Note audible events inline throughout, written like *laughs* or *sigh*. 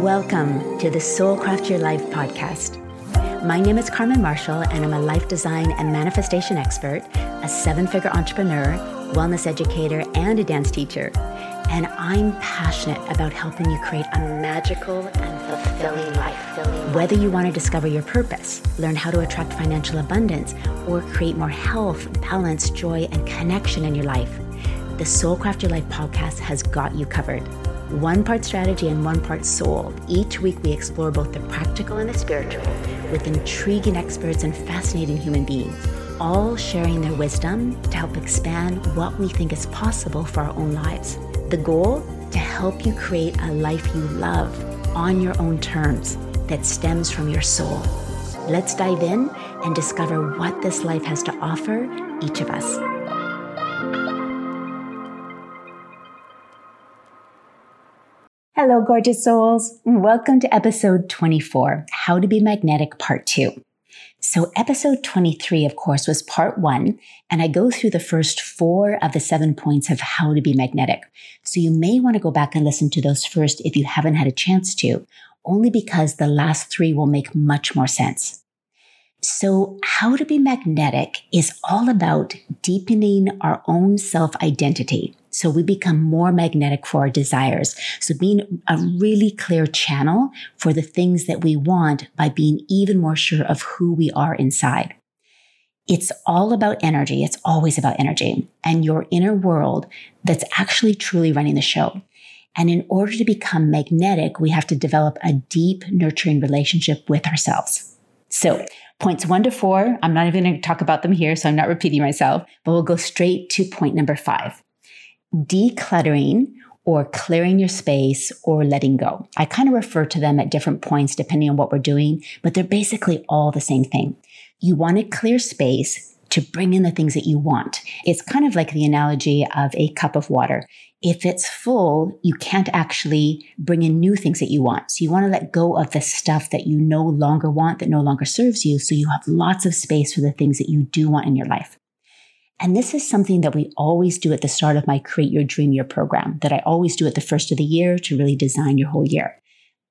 Welcome to the Soul Craft Your Life podcast. My name is Carmen Marshall, and I'm a life design and manifestation expert, a seven figure entrepreneur, wellness educator, and a dance teacher. And I'm passionate about helping you create a magical and fulfilling life. Whether you want to discover your purpose, learn how to attract financial abundance, or create more health, balance, joy, and connection in your life, the Soul Craft Your Life podcast has got you covered one part strategy and one part soul. Each week, we explore both the practical and the spiritual with intriguing experts and fascinating human beings, all sharing their wisdom to help expand what we think is possible for our own lives. The goal? To help you create a life you love on your own terms that stems from your soul. Let's dive in and discover what this life has to offer each of us. Hello, gorgeous souls. Welcome to episode 24 How to Be Magnetic, Part 2. So, episode 23, of course, was part one, and I go through the first four of the seven points of how to be magnetic. So, you may want to go back and listen to those first if you haven't had a chance to, only because the last three will make much more sense. So, how to be magnetic is all about deepening our own self identity so we become more magnetic for our desires. So being a really clear channel for the things that we want by being even more sure of who we are inside. It's all about energy. It's always about energy and your inner world that's actually truly running the show. And in order to become magnetic, we have to develop a deep, nurturing relationship with ourselves. So, points one to four, I'm not even going to talk about them here, so I'm not repeating myself, but we'll go straight to point number five decluttering or clearing your space or letting go. I kind of refer to them at different points depending on what we're doing, but they're basically all the same thing. You want to clear space to bring in the things that you want. It's kind of like the analogy of a cup of water. If it's full, you can't actually bring in new things that you want. So you want to let go of the stuff that you no longer want, that no longer serves you. So you have lots of space for the things that you do want in your life. And this is something that we always do at the start of my Create Your Dream Year program, that I always do at the first of the year to really design your whole year.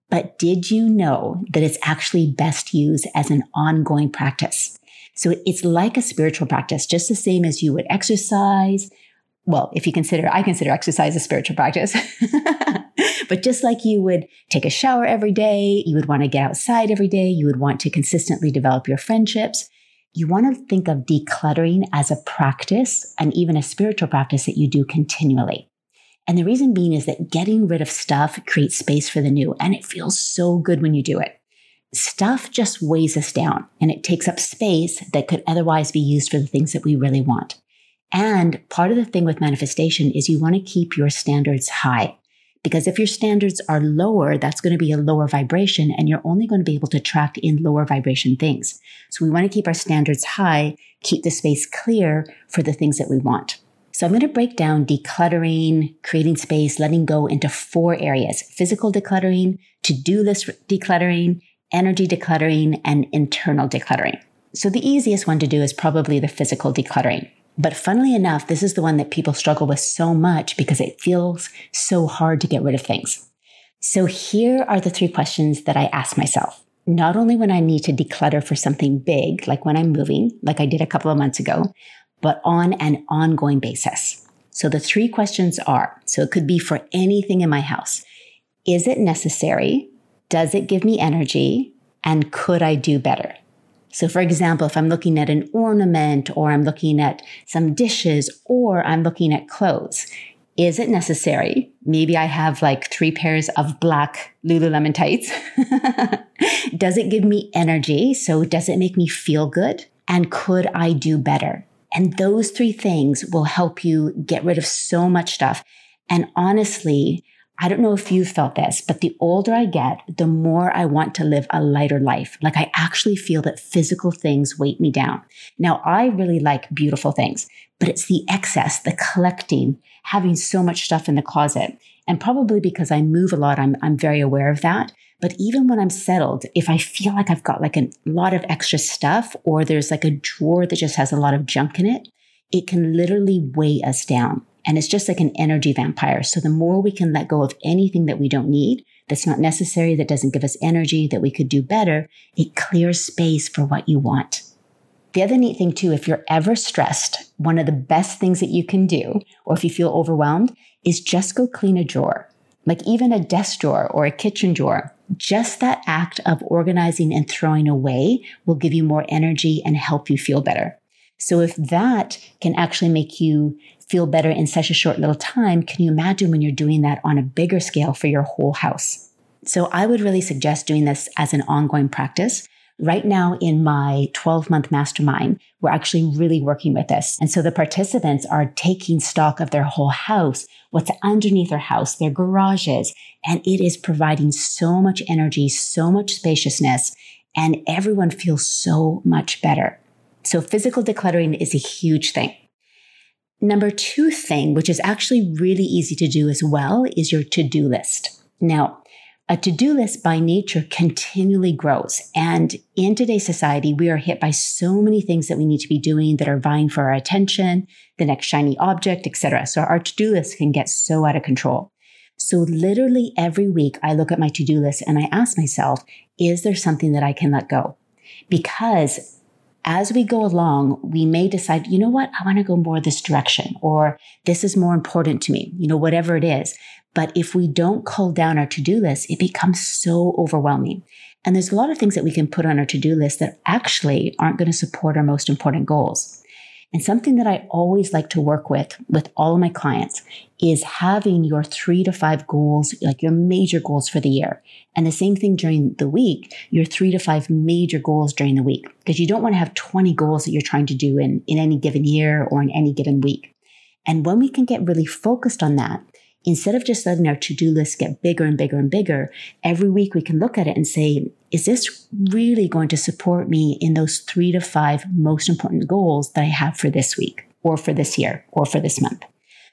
But did you know that it's actually best used as an ongoing practice? So it's like a spiritual practice, just the same as you would exercise. Well, if you consider, I consider exercise a spiritual practice. *laughs* but just like you would take a shower every day, you would want to get outside every day, you would want to consistently develop your friendships you want to think of decluttering as a practice and even a spiritual practice that you do continually. And the reason being is that getting rid of stuff creates space for the new, and it feels so good when you do it. Stuff just weighs us down and it takes up space that could otherwise be used for the things that we really want. And part of the thing with manifestation is you want to keep your standards high. Because if your standards are lower, that's going to be a lower vibration and you're only going to be able to attract in lower vibration things. So we want to keep our standards high, keep the space clear for the things that we want. So I'm going to break down decluttering, creating space, letting go into four areas physical decluttering, to do list decluttering, energy decluttering, and internal decluttering. So the easiest one to do is probably the physical decluttering. But funnily enough, this is the one that people struggle with so much because it feels so hard to get rid of things. So here are the three questions that I ask myself. Not only when I need to declutter for something big, like when I'm moving, like I did a couple of months ago, but on an ongoing basis. So the three questions are, so it could be for anything in my house. Is it necessary? Does it give me energy? And could I do better? So, for example, if I'm looking at an ornament or I'm looking at some dishes or I'm looking at clothes, is it necessary? Maybe I have like three pairs of black Lululemon tights. *laughs* does it give me energy? So, does it make me feel good? And could I do better? And those three things will help you get rid of so much stuff. And honestly, I don't know if you felt this, but the older I get, the more I want to live a lighter life. Like I actually feel that physical things weight me down. Now, I really like beautiful things, but it's the excess, the collecting, having so much stuff in the closet. And probably because I move a lot, I'm, I'm very aware of that. But even when I'm settled, if I feel like I've got like a lot of extra stuff or there's like a drawer that just has a lot of junk in it, it can literally weigh us down. And it's just like an energy vampire. So the more we can let go of anything that we don't need, that's not necessary, that doesn't give us energy, that we could do better, it clears space for what you want. The other neat thing, too, if you're ever stressed, one of the best things that you can do, or if you feel overwhelmed, is just go clean a drawer, like even a desk drawer or a kitchen drawer. Just that act of organizing and throwing away will give you more energy and help you feel better. So, if that can actually make you feel better in such a short little time, can you imagine when you're doing that on a bigger scale for your whole house? So, I would really suggest doing this as an ongoing practice Right now in my 12 month mastermind, we're actually really working with this. And so the participants are taking stock of their whole house, what's underneath their house, their garages, and it is providing so much energy, so much spaciousness, and everyone feels so much better. So physical decluttering is a huge thing. Number two thing, which is actually really easy to do as well, is your to do list. Now, a to do list by nature continually grows. And in today's society, we are hit by so many things that we need to be doing that are vying for our attention, the next shiny object, etc. So our to do list can get so out of control. So literally every week, I look at my to do list and I ask myself, is there something that I can let go? Because as we go along, we may decide, you know what, I want to go more this direction, or this is more important to me, you know, whatever it is. But if we don't cull down our to do list, it becomes so overwhelming. And there's a lot of things that we can put on our to do list that actually aren't going to support our most important goals. And something that I always like to work with, with all of my clients, is having your three to five goals, like your major goals for the year. And the same thing during the week, your three to five major goals during the week, because you don't want to have 20 goals that you're trying to do in, in any given year or in any given week. And when we can get really focused on that, instead of just letting our to-do list get bigger and bigger and bigger, every week we can look at it and say, is this really going to support me in those three to five most important goals that I have for this week or for this year or for this month?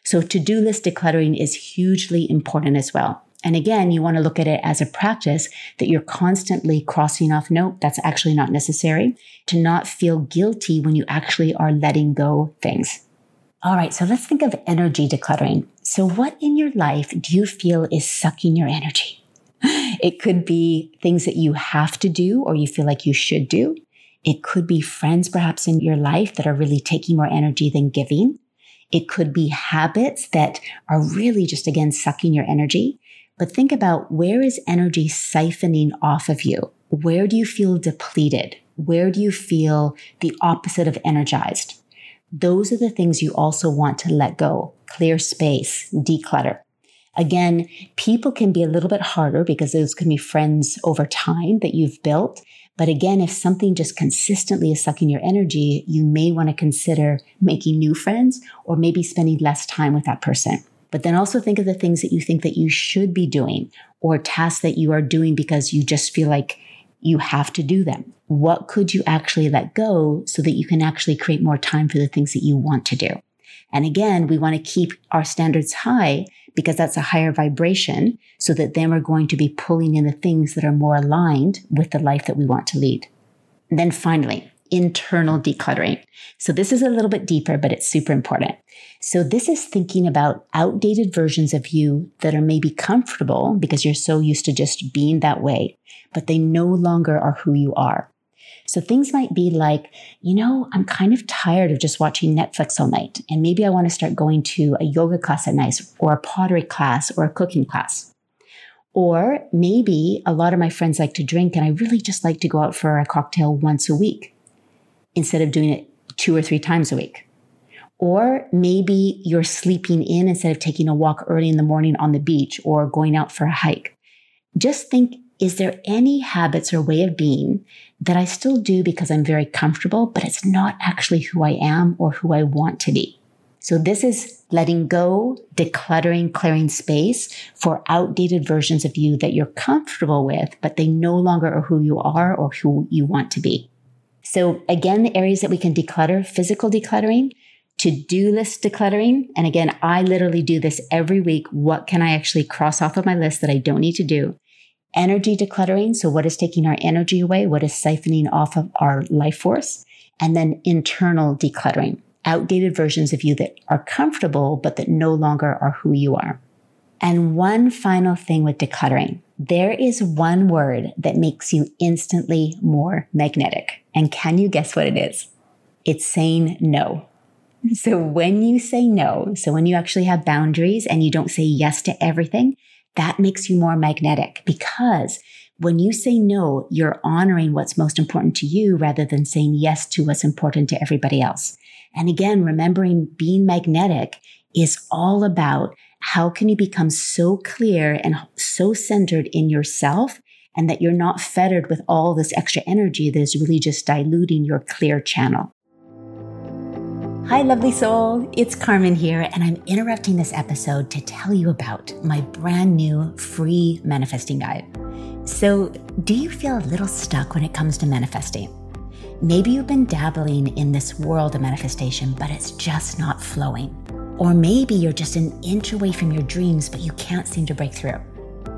So to-do list decluttering is hugely important as well. And again, you want to look at it as a practice that you're constantly crossing off. Nope, that's actually not necessary to not feel guilty when you actually are letting go things. All right, so let's think of energy decluttering. So, what in your life do you feel is sucking your energy? *laughs* It could be things that you have to do or you feel like you should do. It could be friends perhaps in your life that are really taking more energy than giving. It could be habits that are really just again sucking your energy. But think about where is energy siphoning off of you? Where do you feel depleted? Where do you feel the opposite of energized? Those are the things you also want to let go, clear space, declutter. Again, people can be a little bit harder because those can be friends over time that you've built. But again, if something just consistently is sucking your energy, you may want to consider making new friends or maybe spending less time with that person. But then also think of the things that you think that you should be doing or tasks that you are doing because you just feel like you have to do them. What could you actually let go so that you can actually create more time for the things that you want to do? And again, we want to keep our standards high because that's a higher vibration so that then we're going to be pulling in the things that are more aligned with the life that we want to lead. And then finally, internal decluttering. So this is a little bit deeper, but it's super important. So this is thinking about outdated versions of you that are maybe comfortable because you're so used to just being that way, but they no longer are who you are. So things might be like, you know, I'm kind of tired of just watching Netflix all night. And maybe I want to start going to a yoga class at night or a pottery class or a cooking class. Or maybe a lot of my friends like to drink and I really just like to go out for a cocktail once a week instead of doing it two or three times a week. Or maybe you're sleeping in instead of taking a walk early in the morning on the beach or going out for a hike. Just think is there any habits or way of being that I still do because I'm very comfortable, but it's not actually who I am or who I want to be? So this is letting go, decluttering, clearing space for outdated versions of you that you're comfortable with, but they no longer are who you are or who you want to be. So again, the areas that we can declutter, physical decluttering, to-do list decluttering. And again, I literally do this every week. What can I actually cross off of my list that I don't need to do? Energy decluttering. So what is taking our energy away? What is siphoning off of our life force? And then internal decluttering outdated versions of you that are comfortable, but that no longer are who you are. And one final thing with decluttering. There is one word that makes you instantly more magnetic. And can you guess what it is? It's saying no. So when you say no, so when you actually have boundaries and you don't say yes to everything, that makes you more magnetic because when you say no, you're honoring what's most important to you rather than saying yes to what's important to everybody else. And again, remembering being magnetic is all about how can you become so clear and so centered in yourself and that you're not fettered with all this extra energy that is really just diluting your clear channel. Hi, lovely soul. It's Carmen here, and I'm interrupting this episode to tell you about my brand new free manifesting guide. So, do you feel a little stuck when it comes to manifesting? Maybe you've been dabbling in this world of manifestation, but it's just not flowing. Or maybe you're just an inch away from your dreams, but you can't seem to break through.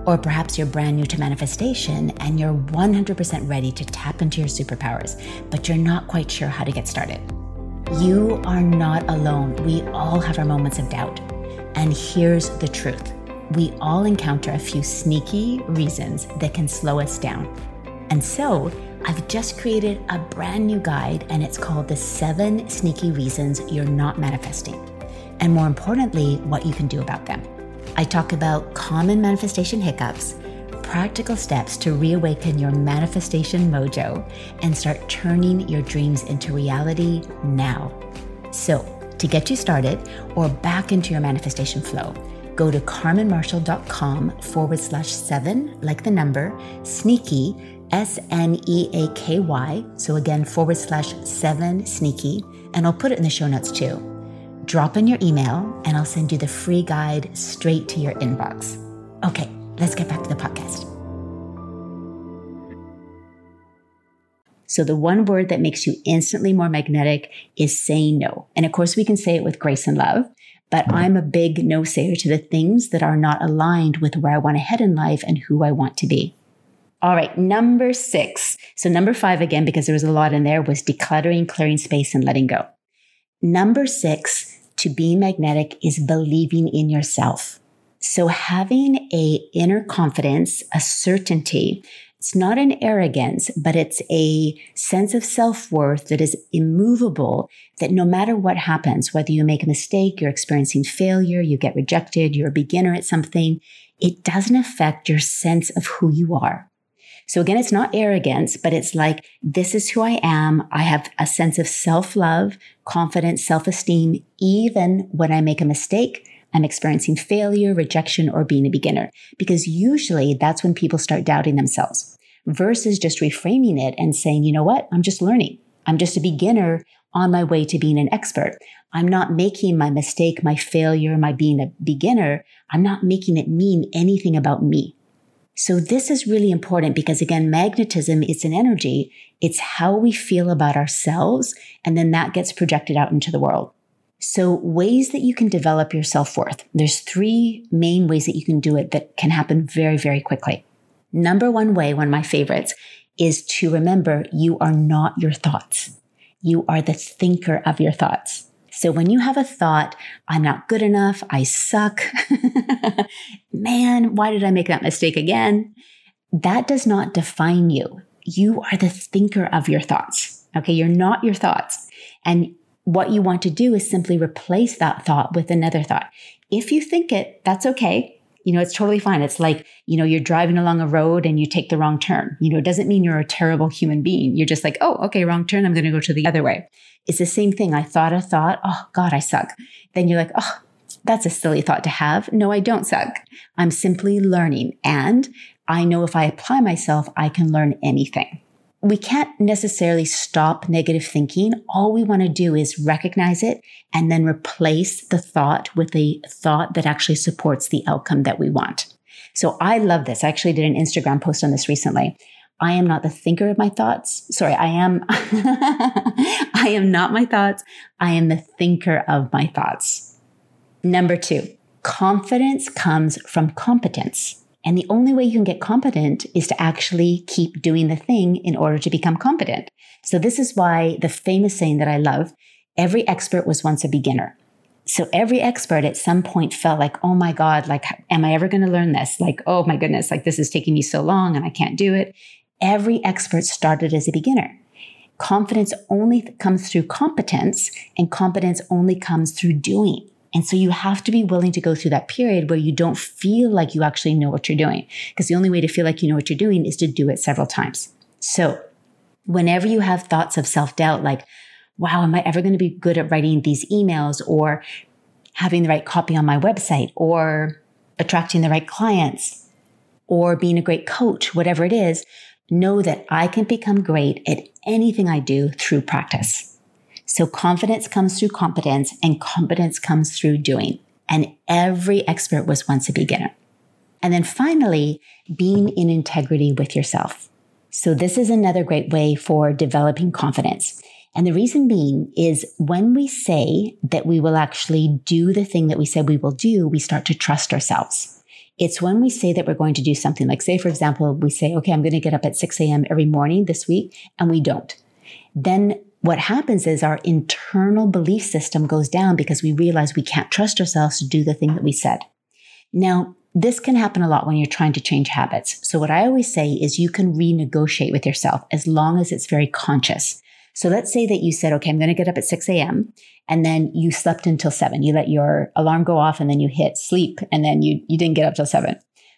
Or perhaps you're brand new to manifestation and you're 100% ready to tap into your superpowers, but you're not quite sure how to get started. You are not alone. We all have our moments of doubt. And here's the truth we all encounter a few sneaky reasons that can slow us down. And so, I've just created a brand new guide, and it's called The Seven Sneaky Reasons You're Not Manifesting. And more importantly, what you can do about them. I talk about common manifestation hiccups, practical steps to reawaken your manifestation mojo and start turning your dreams into reality now. So, to get you started or back into your manifestation flow, go to carmenmarshall.com forward slash seven, like the number, sneaky, S N E A K Y. So again, forward slash seven sneaky. And I'll put it in the show notes too. Drop in your email and I'll send you the free guide straight to your inbox. Okay, let's get back to the podcast. So, the one word that makes you instantly more magnetic is saying no. And of course, we can say it with grace and love, but I'm a big no sayer to the things that are not aligned with where I want to head in life and who I want to be. All right, number six. So, number five, again, because there was a lot in there, was decluttering, clearing space, and letting go. Number six, to be magnetic, is believing in yourself. So, having a inner confidence, a certainty, it's not an arrogance, but it's a sense of self worth that is immovable, that no matter what happens, whether you make a mistake, you're experiencing failure, you get rejected, you're a beginner at something, it doesn't affect your sense of who you are. So again, it's not arrogance, but it's like, this is who I am. I have a sense of self love, confidence, self esteem, even when I make a mistake. I'm experiencing failure, rejection, or being a beginner. Because usually that's when people start doubting themselves versus just reframing it and saying, you know what? I'm just learning. I'm just a beginner on my way to being an expert. I'm not making my mistake, my failure, my being a beginner. I'm not making it mean anything about me. So this is really important because again, magnetism is an energy. It's how we feel about ourselves. And then that gets projected out into the world. So ways that you can develop your self-worth. There's three main ways that you can do it that can happen very, very quickly. Number one way, one of my favorites, is to remember you are not your thoughts. You are the thinker of your thoughts. So when you have a thought, I'm not good enough, I suck, *laughs* man, why did I make that mistake again? That does not define you. You are the thinker of your thoughts. Okay. You're not your thoughts. And what you want to do is simply replace that thought with another thought. If you think it, that's okay. You know, it's totally fine. It's like, you know, you're driving along a road and you take the wrong turn. You know, it doesn't mean you're a terrible human being. You're just like, oh, okay, wrong turn. I'm going to go to the other way. It's the same thing. I thought a thought, oh, God, I suck. Then you're like, oh, that's a silly thought to have. No, I don't suck. I'm simply learning. And I know if I apply myself, I can learn anything we can't necessarily stop negative thinking. All we want to do is recognize it and then replace the thought with a thought that actually supports the outcome that we want. So I love this. I actually did an Instagram post on this recently. I am not the thinker of my thoughts. Sorry, I am, *laughs* I am not my thoughts. I am the thinker of my thoughts. Number two, confidence comes from competence. And the only way you can get competent is to actually keep doing the thing in order to become competent. So this is why the famous saying that I love every expert was once a beginner. So every expert at some point felt like, oh my God, like, am I ever going to learn this? Like, oh my goodness, like this is taking me so long and I can't do it. Every expert started as a beginner. Confidence only comes through competence, and competence only comes through doing. And so you have to be willing to go through that period where you don't feel like you actually know what you're doing. Because the only way to feel like you know what you're doing is to do it several times. So whenever you have thoughts of self doubt, like, wow, am I ever going to be good at writing these emails or having the right copy on my website or attracting the right clients or being a great coach, whatever it is, know that I can become great at anything I do through practice. So confidence comes through competence and competence comes through doing. And every expert was once a beginner. And then finally, being in integrity with yourself. So this is another great way for developing confidence. And the reason being is when we say that we will actually do the thing that we said we will do, we start to trust ourselves. It's when we say that we're going to do something, like, say, for example, we say, okay, I'm going to get up at 6 a.m. every morning this week, and we don't. Then what happens is our internal belief system goes down because we realize we can't trust ourselves to do the thing that we said. Now, this can happen a lot when you're trying to change habits. So, what I always say is you can renegotiate with yourself as long as it's very conscious. So let's say that you said, okay, I'm going to get up at 6 a.m. and then you slept until seven. You let your alarm go off and then you hit sleep and then you, you didn't get up till seven.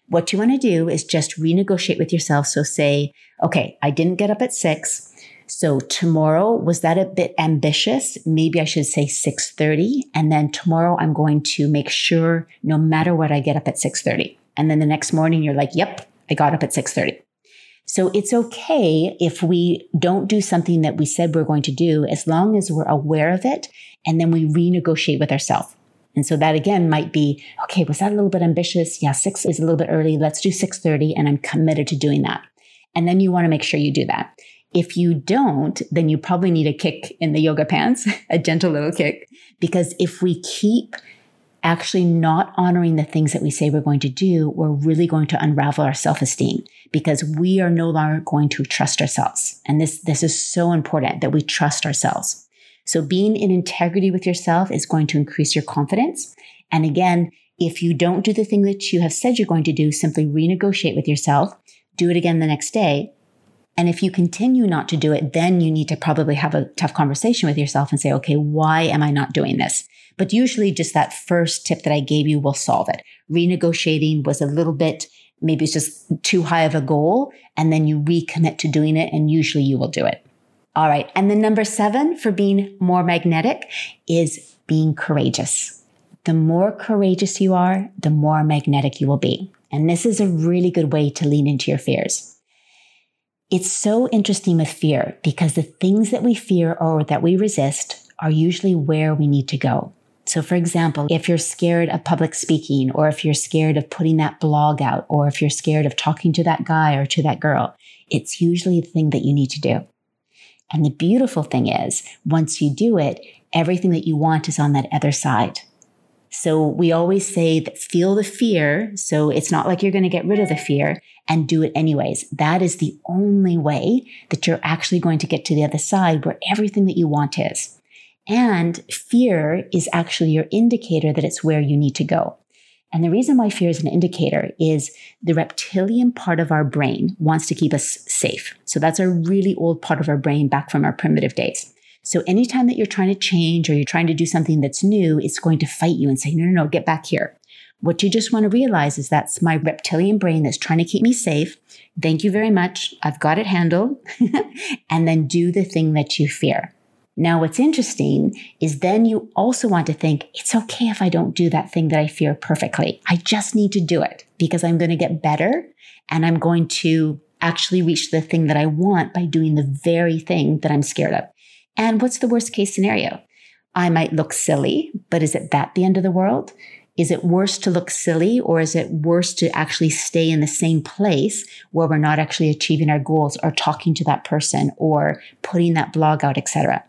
What you want to do is just renegotiate with yourself. So say, okay, I didn't get up at six. So tomorrow, was that a bit ambitious? Maybe I should say 6.30. And then tomorrow I'm going to make sure no matter what, I get up at 6.30. And then the next morning you're like, yep, I got up at 6.30. So it's okay if we don't do something that we said we're going to do as long as we're aware of it and then we renegotiate with ourselves. And so that again might be, okay, was that a little bit ambitious? Yeah, six is a little bit early. Let's do 630 and I'm committed to doing that. And then you want to make sure you do that. If you don't, then you probably need a kick in the yoga pants, *laughs* a gentle little kick, because if we keep actually not honoring the things that we say we're going to do, we're really going to unravel our self-esteem because we are no longer going to trust ourselves. And this, this is so important that we trust ourselves. So being in integrity with yourself is going to increase your confidence. And again, if you don't do the thing that you have said you're going to do, simply renegotiate with yourself, do it again the next day. And if you continue not to do it, then you need to probably have a tough conversation with yourself and say, okay, why am I not doing this? But usually just that first tip that I gave you will solve it. Renegotiating was a little bit maybe it's just too high of a goal and then you recommit to doing it and usually you will do it. All right. And then number seven for being more magnetic is being courageous. The more courageous you are, the more magnetic you will be. And this is a really good way to lean into your fears. It's so interesting with fear because the things that we fear or that we resist are usually where we need to go. So, for example, if you're scared of public speaking, or if you're scared of putting that blog out, or if you're scared of talking to that guy or to that girl, it's usually the thing that you need to do. And the beautiful thing is, once you do it, everything that you want is on that other side. So we always say that feel the fear. So it's not like you're going to get rid of the fear and do it anyways. That is the only way that you're actually going to get to the other side where everything that you want is. And fear is actually your indicator that it's where you need to go. And the reason why fear is an indicator is the reptilian part of our brain wants to keep us safe. So that's a really old part of our brain back from our primitive days. So anytime that you're trying to change or you're trying to do something that's new, it's going to fight you and say, no, no, no, get back here. What you just want to realize is that's my reptilian brain that's trying to keep me safe. Thank you very much. I've got it handled. *laughs* and then do the thing that you fear. Now, what's interesting is then you also want to think it's okay if I don't do that thing that I fear perfectly. I just need to do it because I'm going to get better and I'm going to actually reach the thing that I want by doing the very thing that I'm scared of. And what's the worst case scenario? I might look silly, but is it that the end of the world? Is it worse to look silly or is it worse to actually stay in the same place where we're not actually achieving our goals or talking to that person or putting that blog out, etc.?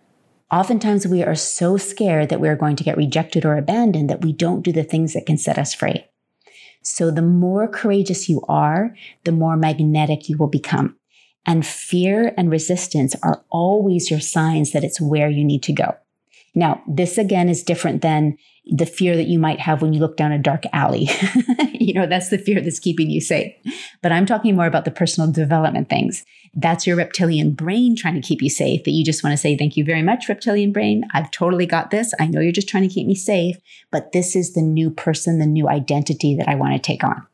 Oftentimes, we are so scared that we're going to get rejected or abandoned that we don't do the things that can set us free. So, the more courageous you are, the more magnetic you will become. And fear and resistance are always your signs that it's where you need to go. Now, this again is different than the fear that you might have when you look down a dark alley. *laughs* you know, that's the fear that's keeping you safe. But I'm talking more about the personal development things. That's your reptilian brain trying to keep you safe, that you just want to say, Thank you very much, reptilian brain. I've totally got this. I know you're just trying to keep me safe, but this is the new person, the new identity that I want to take on.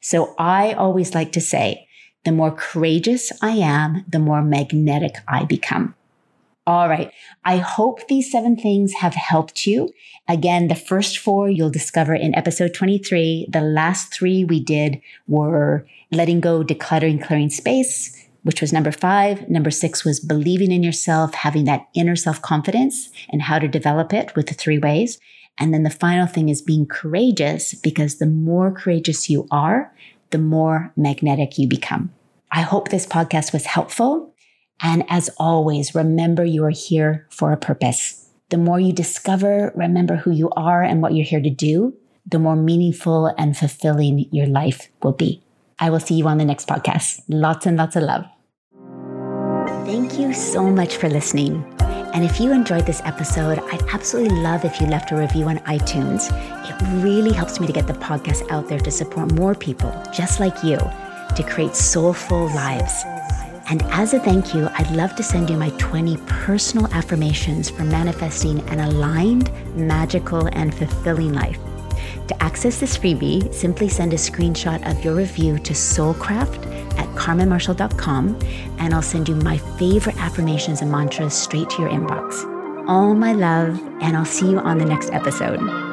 So I always like to say, the more courageous I am, the more magnetic I become. All right. I hope these seven things have helped you. Again, the first four you'll discover in episode 23. The last three we did were letting go, decluttering, clearing space, which was number five. Number six was believing in yourself, having that inner self confidence and how to develop it with the three ways. And then the final thing is being courageous because the more courageous you are, the more magnetic you become. I hope this podcast was helpful. And as always, remember you are here for a purpose. The more you discover, remember who you are and what you're here to do, the more meaningful and fulfilling your life will be. I will see you on the next podcast. Lots and lots of love. Thank you so much for listening. And if you enjoyed this episode, I'd absolutely love if you left a review on iTunes. It really helps me to get the podcast out there to support more people just like you to create soulful lives. And as a thank you, I'd love to send you my 20 personal affirmations for manifesting an aligned, magical, and fulfilling life. To access this freebie, simply send a screenshot of your review to soulcraft at carmenmarshall.com and I'll send you my favorite affirmations and mantras straight to your inbox. All my love, and I'll see you on the next episode.